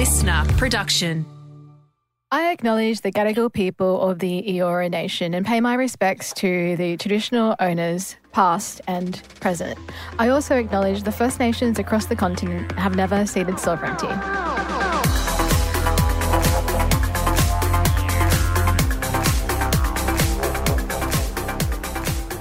listener production. I acknowledge the Gadigal people of the Eora Nation and pay my respects to the traditional owners, past and present. I also acknowledge the First Nations across the continent have never ceded sovereignty.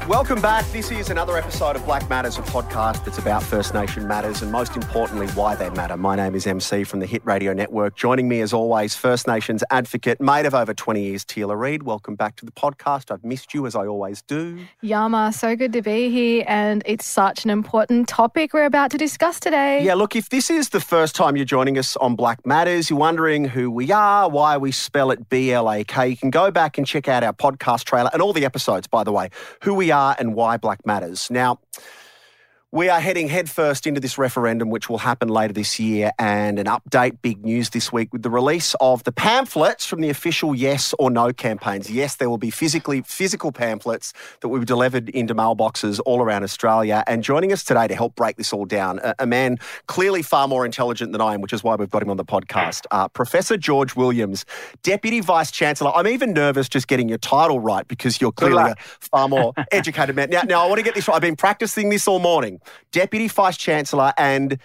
Welcome back. This is another episode of Blak Matters, a podcast that's about First Nation matters and most importantly, why they matter. My name is MC from the Hit Radio Network. Joining me as always, First Nations advocate, mate of over 20 years, Teela Reid. Welcome back to the podcast. I've missed you as I always do. Yama, so good to be here and it's such an important topic we're about to discuss today. Yeah, look, if this is the first time you're joining us on Blak Matters, you're wondering who we are, why we spell it B L A K, you can go back and check out our podcast trailer and all the episodes, by the way, who we are and why black matters. Now, we are heading headfirst into this referendum, which will happen later this year, and an update, big news this week with the release of the pamphlets from the official yes or no campaigns. Yes, there will be physically physical pamphlets that will be delivered into mailboxes all around Australia. And joining us today to help break this all down, a, a man clearly far more intelligent than I am, which is why we've got him on the podcast, uh, Professor George Williams, Deputy Vice Chancellor. I'm even nervous just getting your title right because you're clearly a far more educated man. Now, now I want to get this right. I've been practicing this all morning. Deputy Vice Chancellor and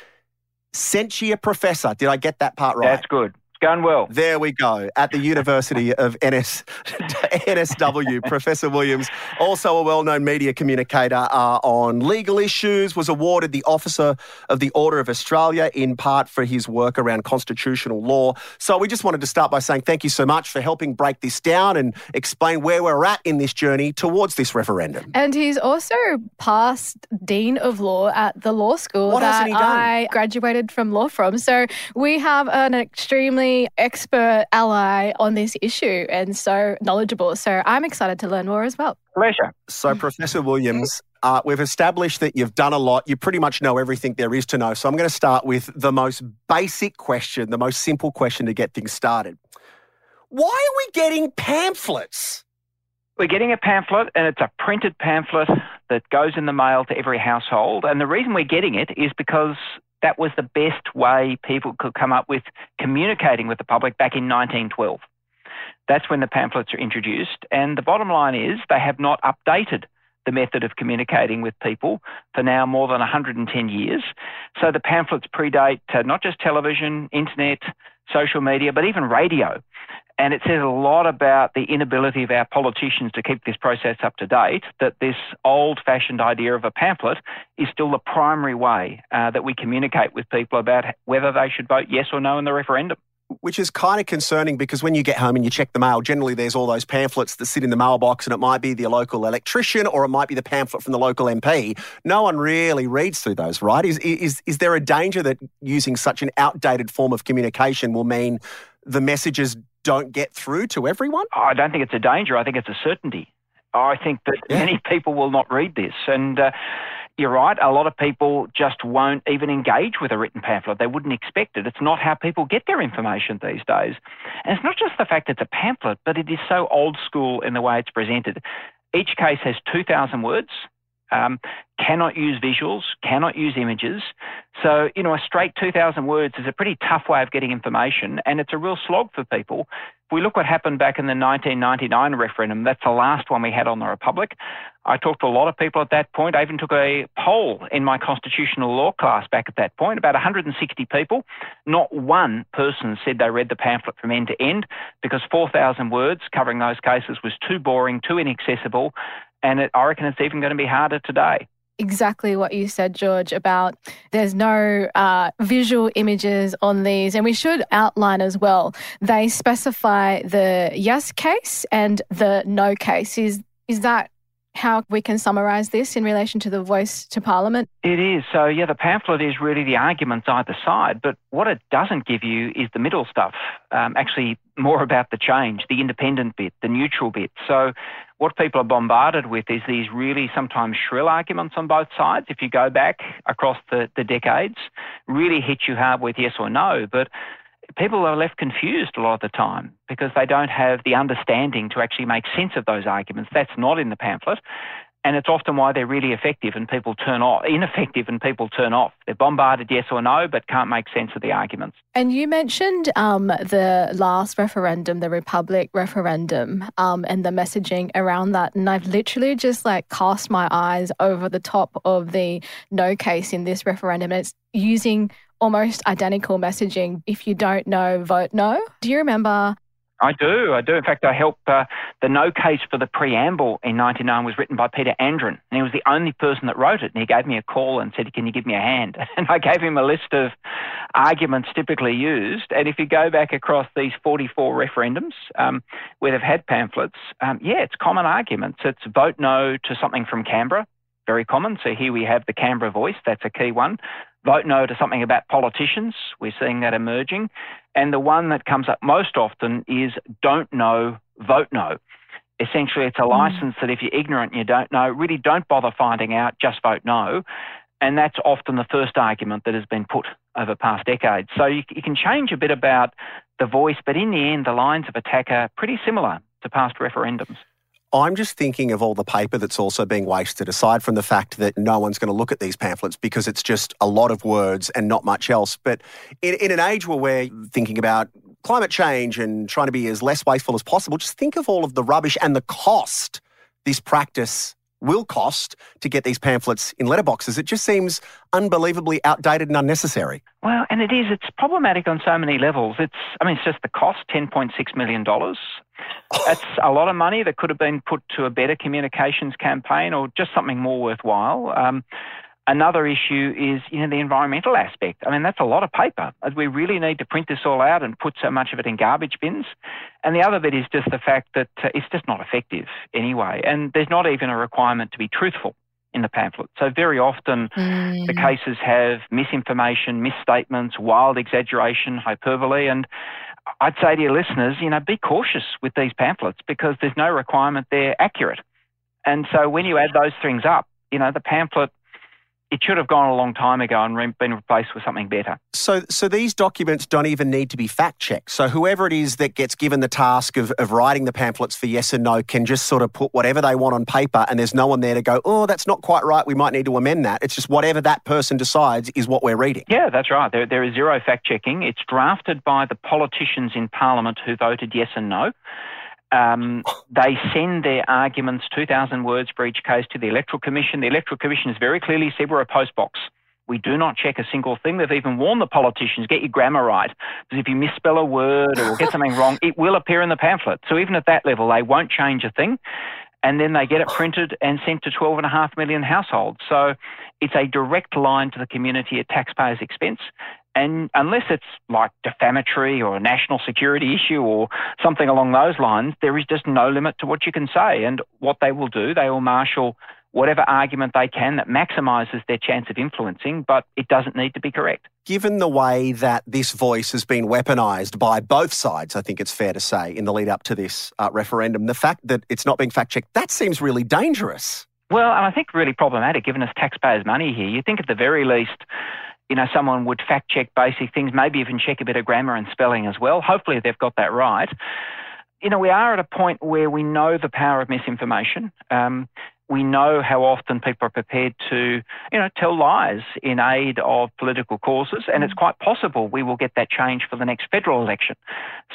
Scientia Professor. Did I get that part right? That's good. It's going well. There we go. At the University of NS, NSW, Professor Williams, also a well-known media communicator uh, on legal issues, was awarded the Officer of the Order of Australia in part for his work around constitutional law. So we just wanted to start by saying thank you so much for helping break this down and explain where we're at in this journey towards this referendum. And he's also past Dean of Law at the law school What that hasn't he done? I graduated from law from. So we have an extremely expert ally on this issue and so knowledgeable. So I'm excited to learn more as well. Pleasure. So, Professor Williams, uh, we've established that you've done a lot. You pretty much know everything there is to know. So, I'm going to start with the most basic question, the most simple question to get things started. Why are we getting pamphlets? We're getting a pamphlet, and it's a printed pamphlet that goes in the mail to every household. And the reason we're getting it is because that was the best way people could come up with communicating with the public back in 1912. That's when the pamphlets are introduced. And the bottom line is they have not updated the method of communicating with people for now more than 110 years. So the pamphlets predate uh, not just television, internet, social media, but even radio. And it says a lot about the inability of our politicians to keep this process up to date, that this old fashioned idea of a pamphlet is still the primary way uh, that we communicate with people about whether they should vote yes or no in the referendum. Which is kind of concerning because when you get home and you check the mail, generally there's all those pamphlets that sit in the mailbox, and it might be the local electrician or it might be the pamphlet from the local MP. No one really reads through those, right? Is, is, is there a danger that using such an outdated form of communication will mean the messages don't get through to everyone? I don't think it's a danger. I think it's a certainty. I think that Yeah. many people will not read this. And uh, you're right, a lot of people just won't even engage with a written pamphlet. They wouldn't expect it. It's not how people get their information these days. And it's not just the fact it's a pamphlet, but it is so old school in the way it's presented. Each case has 2,000 words. Um, cannot use visuals, cannot use images. So, you know, a straight 2,000 words is a pretty tough way of getting information, and it's a real slog for people. If we look what happened back in the 1999 referendum, that's the last one we had on the Republic. I talked to a lot of people at that point. I even took a poll in my constitutional law class back at that point, about 160 people. Not one person said they read the pamphlet from end to end because 4,000 words covering those cases was too boring, too inaccessible, and it, I reckon it's even going to be harder today. exactly what you said, George, about there's no uh, visual images on these. And we should outline as well, they specify the yes case and the no case. Is, is that how we can summarise this in relation to the voice to Parliament? It is. So, yeah, the pamphlet is really the arguments either side, but what it doesn't give you is the middle stuff, um, actually, more about the change, the independent bit, the neutral bit. So, what people are bombarded with is these really sometimes shrill arguments on both sides. If you go back across the, the decades, really hit you hard with yes or no. But people are left confused a lot of the time because they don't have the understanding to actually make sense of those arguments. That's not in the pamphlet. And it's often why they're really effective and people turn off, ineffective and people turn off. They're bombarded yes or no, but can't make sense of the arguments. And you mentioned um, the last referendum, the Republic referendum, um, and the messaging around that. And I've literally just like cast my eyes over the top of the no case in this referendum. And it's using almost identical messaging. If you don't know, vote no. Do you remember I do, I do. In fact, I helped uh, the no case for the preamble in 99 was written by Peter Andren, and he was the only person that wrote it. And he gave me a call and said, Can you give me a hand? And I gave him a list of arguments typically used. And if you go back across these 44 referendums um, where they've had pamphlets, um, yeah, it's common arguments. It's vote no to something from Canberra, very common. So here we have the Canberra voice, that's a key one. Vote no to something about politicians, we're seeing that emerging. And the one that comes up most often is don't know, vote no. Essentially, it's a mm. license that if you're ignorant and you don't know, really don't bother finding out, just vote no. And that's often the first argument that has been put over past decades. So you, you can change a bit about the voice, but in the end, the lines of attack are pretty similar to past referendums. I'm just thinking of all the paper that's also being wasted, aside from the fact that no one's going to look at these pamphlets because it's just a lot of words and not much else. But in, in an age where we're thinking about climate change and trying to be as less wasteful as possible, just think of all of the rubbish and the cost this practice will cost to get these pamphlets in letterboxes. It just seems unbelievably outdated and unnecessary. Well, and it is. It's problematic on so many levels. It's, I mean, it's just the cost, $10.6 million. That's a lot of money that could have been put to a better communications campaign or just something more worthwhile. Um, Another issue is, you know, the environmental aspect. I mean, that's a lot of paper. We really need to print this all out and put so much of it in garbage bins. And the other bit is just the fact that uh, it's just not effective anyway. And there's not even a requirement to be truthful in the pamphlet. So very often mm. the cases have misinformation, misstatements, wild exaggeration, hyperbole. And I'd say to your listeners, you know, be cautious with these pamphlets because there's no requirement they're accurate. And so when you add those things up, you know, the pamphlet it should have gone a long time ago and re- been replaced with something better. So, so these documents don't even need to be fact checked. So, whoever it is that gets given the task of, of writing the pamphlets for yes and no can just sort of put whatever they want on paper, and there's no one there to go, oh, that's not quite right. We might need to amend that. It's just whatever that person decides is what we're reading. Yeah, that's right. There, there is zero fact checking. It's drafted by the politicians in Parliament who voted yes and no. Um, they send their arguments, 2,000 words for each case, to the Electoral Commission. The Electoral Commission has very clearly said we're a postbox. We do not check a single thing. They've even warned the politicians, get your grammar right. Because if you misspell a word or get something wrong, it will appear in the pamphlet. So even at that level, they won't change a thing. And then they get it printed and sent to 12.5 million households. So it's a direct line to the community at taxpayers' expense. And unless it's like defamatory or a national security issue or something along those lines, there is just no limit to what you can say. And what they will do, they will marshal whatever argument they can that maximises their chance of influencing, but it doesn't need to be correct. Given the way that this voice has been weaponised by both sides, I think it's fair to say, in the lead up to this uh, referendum, the fact that it's not being fact checked, that seems really dangerous. Well, and I think really problematic given it's taxpayers' money here. You think at the very least, you know, someone would fact check basic things, maybe even check a bit of grammar and spelling as well. Hopefully they've got that right. You know, we are at a point where we know the power of misinformation. Um, we know how often people are prepared to, you know, tell lies in aid of political causes, and it's mm. quite possible we will get that change for the next federal election.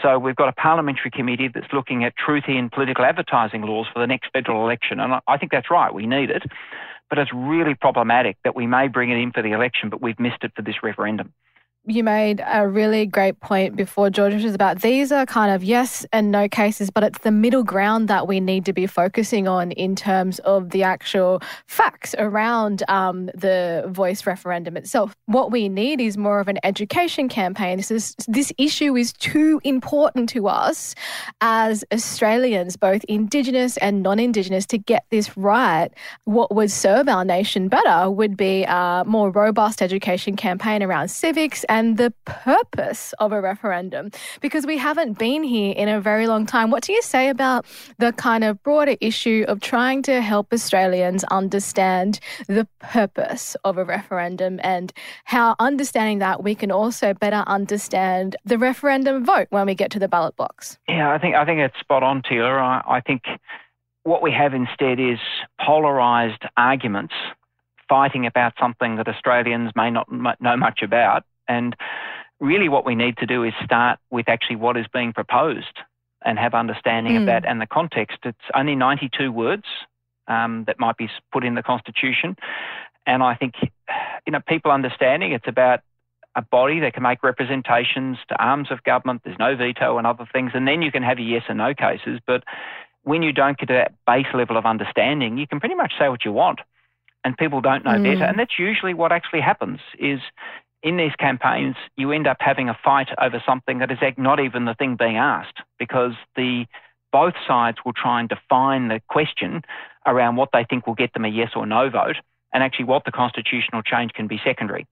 So we've got a parliamentary committee that's looking at truth in political advertising laws for the next federal election, and I think that's right. We need it but it's really problematic that we may bring it in for the election, but we've missed it for this referendum you made a really great point before, George, which is about these are kind of yes and no cases, but it's the middle ground that we need to be focusing on in terms of the actual facts around um, the voice referendum itself. What we need is more of an education campaign. This is this issue is too important to us as Australians, both Indigenous and non-Indigenous, to get this right. What would serve our nation better would be a more robust education campaign around civics and the purpose of a referendum because we haven't been here in a very long time. What do you say about the kind of broader issue of trying to help Australians understand the purpose of a referendum and how understanding that we can also better understand the referendum vote when we get to the ballot box? Yeah, I think I think it's spot on, Taylor. I, I think what we have instead is polarised arguments fighting about something that Australians may not know much about. And really, what we need to do is start with actually what is being proposed and have understanding mm. of that and the context. It's only 92 words um, that might be put in the Constitution. And I think, you know, people understanding it's about a body that can make representations to arms of government. There's no veto and other things. And then you can have your yes and no cases. But when you don't get to that base level of understanding, you can pretty much say what you want and people don't know mm. better. And that's usually what actually happens is in these campaigns, you end up having a fight over something that is not even the thing being asked because the both sides will try and define the question around what they think will get them a yes or no vote and actually what the constitutional change can be secondary.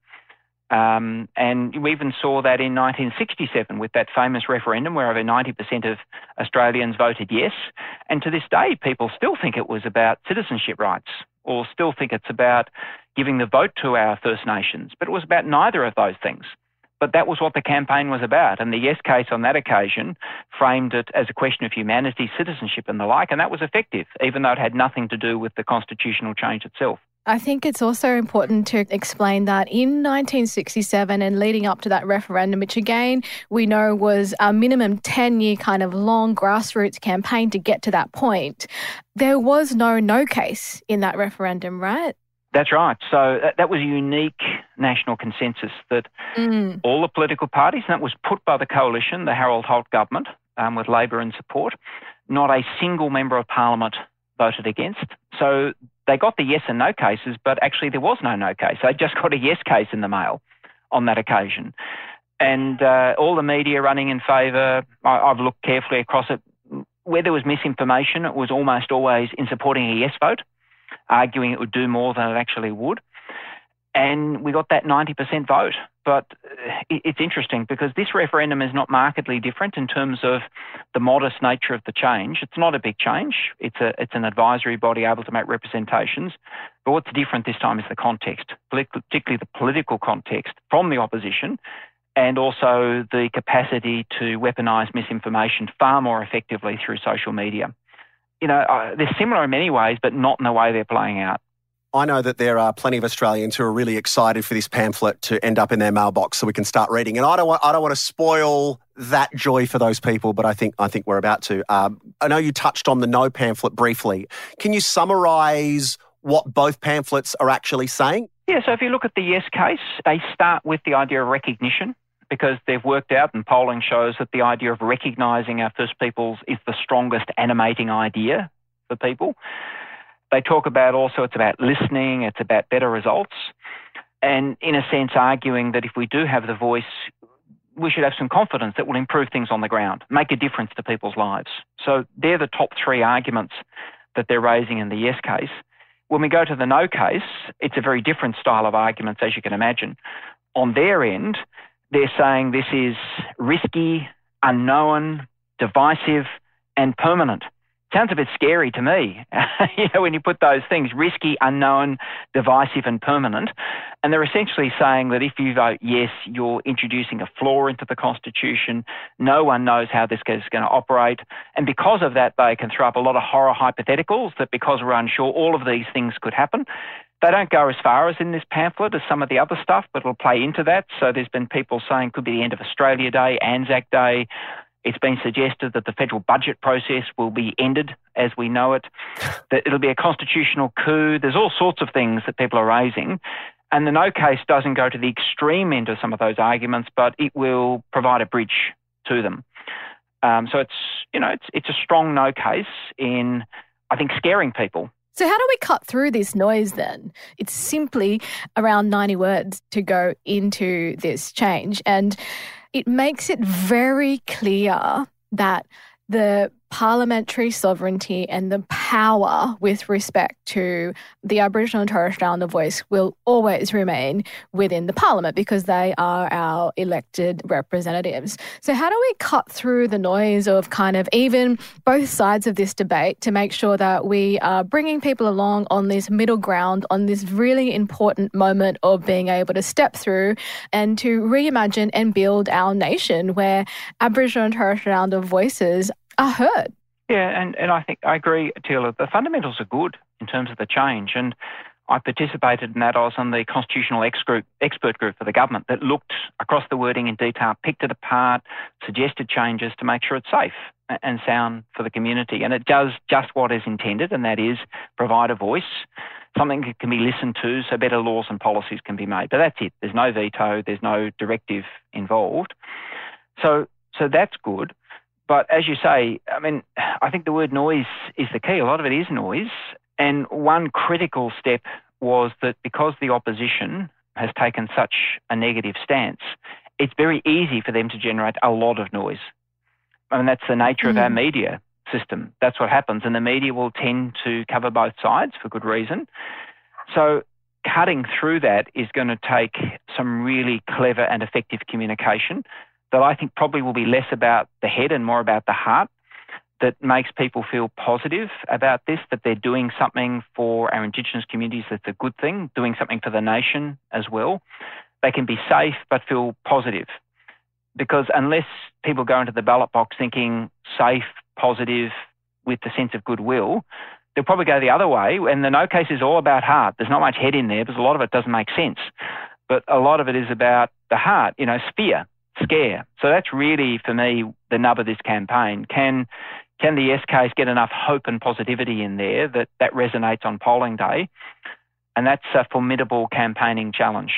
Um, and we even saw that in 1967 with that famous referendum where over 90% of Australians voted yes. And to this day, people still think it was about citizenship rights or still think it's about giving the vote to our First Nations. But it was about neither of those things. But that was what the campaign was about. And the yes case on that occasion framed it as a question of humanity, citizenship, and the like. And that was effective, even though it had nothing to do with the constitutional change itself. I think it's also important to explain that in 1967 and leading up to that referendum, which again we know was a minimum 10 year kind of long grassroots campaign to get to that point, there was no no case in that referendum, right? That's right. So that, was a unique national consensus that mm. all the political parties, and that was put by the coalition, the Harold Holt government, um, with Labor in support, not a single member of parliament voted against. So they got the yes and no cases, but actually there was no no case. They just got a yes case in the mail on that occasion. And uh, all the media running in favour, I've looked carefully across it. Where there was misinformation, it was almost always in supporting a yes vote, arguing it would do more than it actually would. And we got that 90% vote. But uh, it's interesting because this referendum is not markedly different in terms of the modest nature of the change. It's not a big change. It's a it's an advisory body able to make representations. But what's different this time is the context, particularly the political context from the opposition, and also the capacity to weaponise misinformation far more effectively through social media. You know, uh, they're similar in many ways, but not in the way they're playing out. I know that there are plenty of Australians who are really excited for this pamphlet to end up in their mailbox so we can start reading. And I don't want, I don't want to spoil that joy for those people, but I think, I think we're about to. Um, I know you touched on the no pamphlet briefly. Can you summarise what both pamphlets are actually saying? Yeah, so if you look at the yes case, they start with the idea of recognition because they've worked out and polling shows that the idea of recognising our First Peoples is the strongest animating idea for people. They talk about also it's about listening, it's about better results, and in a sense arguing that if we do have the voice, we should have some confidence that will improve things on the ground, make a difference to people's lives. So they're the top three arguments that they're raising in the yes case. When we go to the no case, it's a very different style of arguments, as you can imagine. On their end, they're saying this is risky, unknown, divisive, and permanent sounds a bit scary to me. you know, when you put those things risky, unknown, divisive, and permanent. And they're essentially saying that if you vote yes, you're introducing a flaw into the Constitution. No one knows how this is going to operate. And because of that, they can throw up a lot of horror hypotheticals that because we're unsure, all of these things could happen. They don't go as far as in this pamphlet as some of the other stuff, but it'll play into that. So there's been people saying could be the end of Australia Day, Anzac Day, it's been suggested that the federal budget process will be ended as we know it, that it'll be a constitutional coup. There's all sorts of things that people are raising. And the no case doesn't go to the extreme end of some of those arguments, but it will provide a bridge to them. Um, so it's, you know, it's, it's a strong no case in, I think, scaring people. So, how do we cut through this noise then? It's simply around 90 words to go into this change. And it makes it very clear that the parliamentary sovereignty and the power with respect to the Aboriginal and Torres Strait Islander voice will always remain within the parliament because they are our elected representatives. So, how do we cut through the noise of kind of even both sides of this debate to make sure that we are bringing people along on this middle ground, on this really important moment of being able to step through and to reimagine and build our nation where Aboriginal and Torres Strait Islander voices are heard. Yeah, and, and I think I agree, Teela. The fundamentals are good in terms of the change. And I participated in that. I was on the constitutional ex group, expert group for the government that looked across the wording in detail, picked it apart, suggested changes to make sure it's safe and sound for the community. And it does just what is intended, and that is provide a voice, something that can be listened to so better laws and policies can be made. But that's it. There's no veto, there's no directive involved. So, so that's good. But as you say, I mean, I think the word noise is the key. A lot of it is noise. And one critical step was that because the opposition has taken such a negative stance, it's very easy for them to generate a lot of noise. I mean, that's the nature mm. of our mm. media system. That's what happens. And the media will tend to cover both sides for good reason. So cutting through that is going to take some really clever and effective communication that I think probably will be less about the head and more about the heart that makes people feel positive about this, that they're doing something for our Indigenous communities that's a good thing, doing something for the nation as well. They can be safe but feel positive. Because unless people go into the ballot box thinking safe, positive, with the sense of goodwill, they'll probably go the other way. And the no case is all about heart. There's not much head in there because a lot of it doesn't make sense. But a lot of it is about the heart, you know, fear, scare. So that's really, for me, the nub of this campaign. Can can the yes case get enough hope and positivity in there that that resonates on polling day? And that's a formidable campaigning challenge.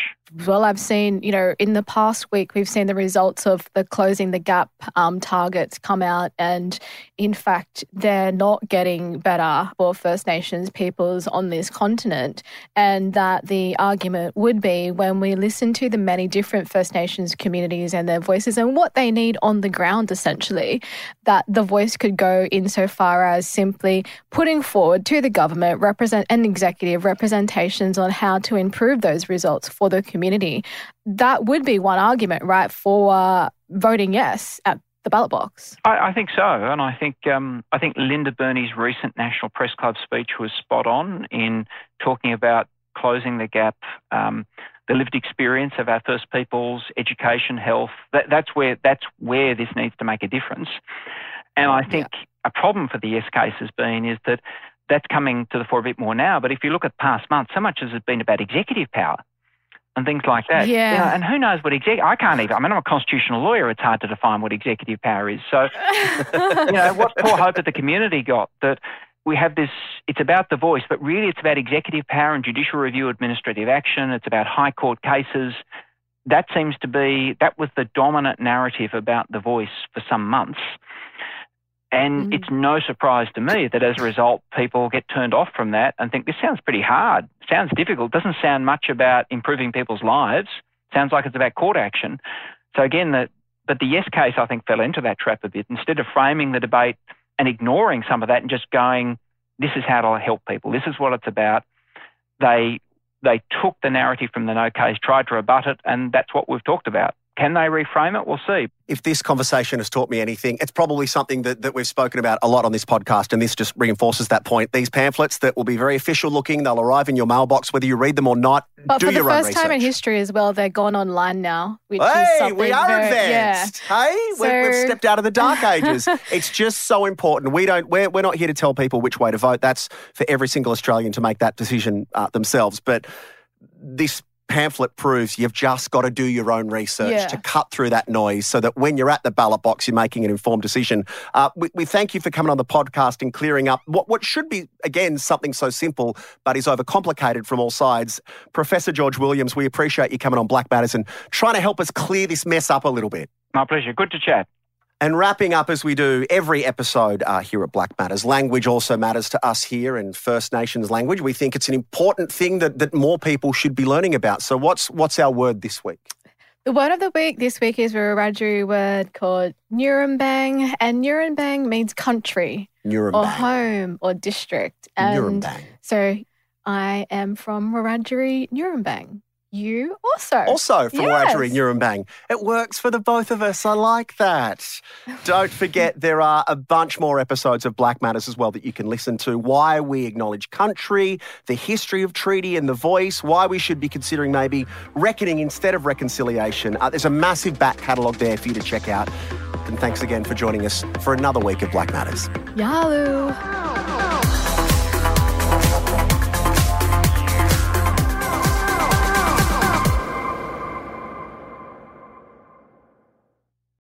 Well, I've seen, you know, in the past week, we've seen the results of the closing the gap um, targets come out. And in fact, they're not getting better for First Nations peoples on this continent. And that the argument would be when we listen to the many different First Nations communities and their voices and what they need on the ground, essentially, that the voice could go insofar as simply putting forward to the government represent an executive representations on how to improve those results for the community community, that would be one argument, right, for uh, voting yes at the ballot box. I, I think so, and I think um, I think Linda Burney's recent National Press Club speech was spot on in talking about closing the gap. Um, the lived experience of our First Peoples, education, health. That, that's where that's where this needs to make a difference. And I think yeah. a problem for the yes case has been is that that's coming to the fore a bit more now. But if you look at past months, so much has been about executive power and things like that. Yeah. Know, and who knows what executive? I can't even. I mean, I'm a constitutional lawyer. It's hard to define what executive power is. So, you know, what poor hope that the community got that we have this. It's about the voice, but really, it's about executive power and judicial review, administrative action. It's about high court cases. That seems to be that was the dominant narrative about the voice for some months. And mm. it's no surprise to me that as a result, people get turned off from that and think this sounds pretty hard, sounds difficult, doesn't sound much about improving people's lives, sounds like it's about court action. So again, the, but the yes case, I think, fell into that trap a bit. Instead of framing the debate and ignoring some of that and just going, this is how to help people, this is what it's about, they they took the narrative from the no case, tried to rebut it, and that's what we've talked about. Can they reframe it? We'll see. If this conversation has taught me anything, it's probably something that, that we've spoken about a lot on this podcast, and this just reinforces that point. These pamphlets that will be very official looking, they'll arrive in your mailbox whether you read them or not. But do for the first time in history as well, they're gone online now. Which hey, is something we are very, advanced. Yeah. Hey, so... we have stepped out of the dark ages. it's just so important. We don't. We're, we're not here to tell people which way to vote. That's for every single Australian to make that decision uh, themselves. But this pamphlet proves you've just got to do your own research yeah. to cut through that noise so that when you're at the ballot box, you're making an informed decision. Uh, we, we, thank you for coming on the podcast and clearing up what, what should be, again, something so simple, but is overcomplicated from all sides. Professor George Williams, we appreciate you coming on Blak Matters and trying to help us clear this mess up a little bit. My pleasure. Good to chat. And wrapping up as we do every episode uh, here at Blak Matters, language also matters to us here in First Nations language. We think it's an important thing that, that more people should be learning about. So, what's what's our word this week? The word of the week this week is a Wiradjuri word called Nurrumbang, and Nurrumbang means country Nurrumbang. or home or district. And Nurrumbang. so I am from Wiradjuri, Nurrumbang. You also. Also from yes. Wiradjuri Nurrumbang. It works for the both of us. I like that. Don't forget, there are a bunch more episodes of Blak Matters as well that you can listen to. Why we acknowledge country, the history of treaty and the voice, why we should be considering maybe reckoning instead of reconciliation. Uh, there's a massive back catalogue there for you to check out. and thanks again for joining us for another week of Blak Matters. Yalu.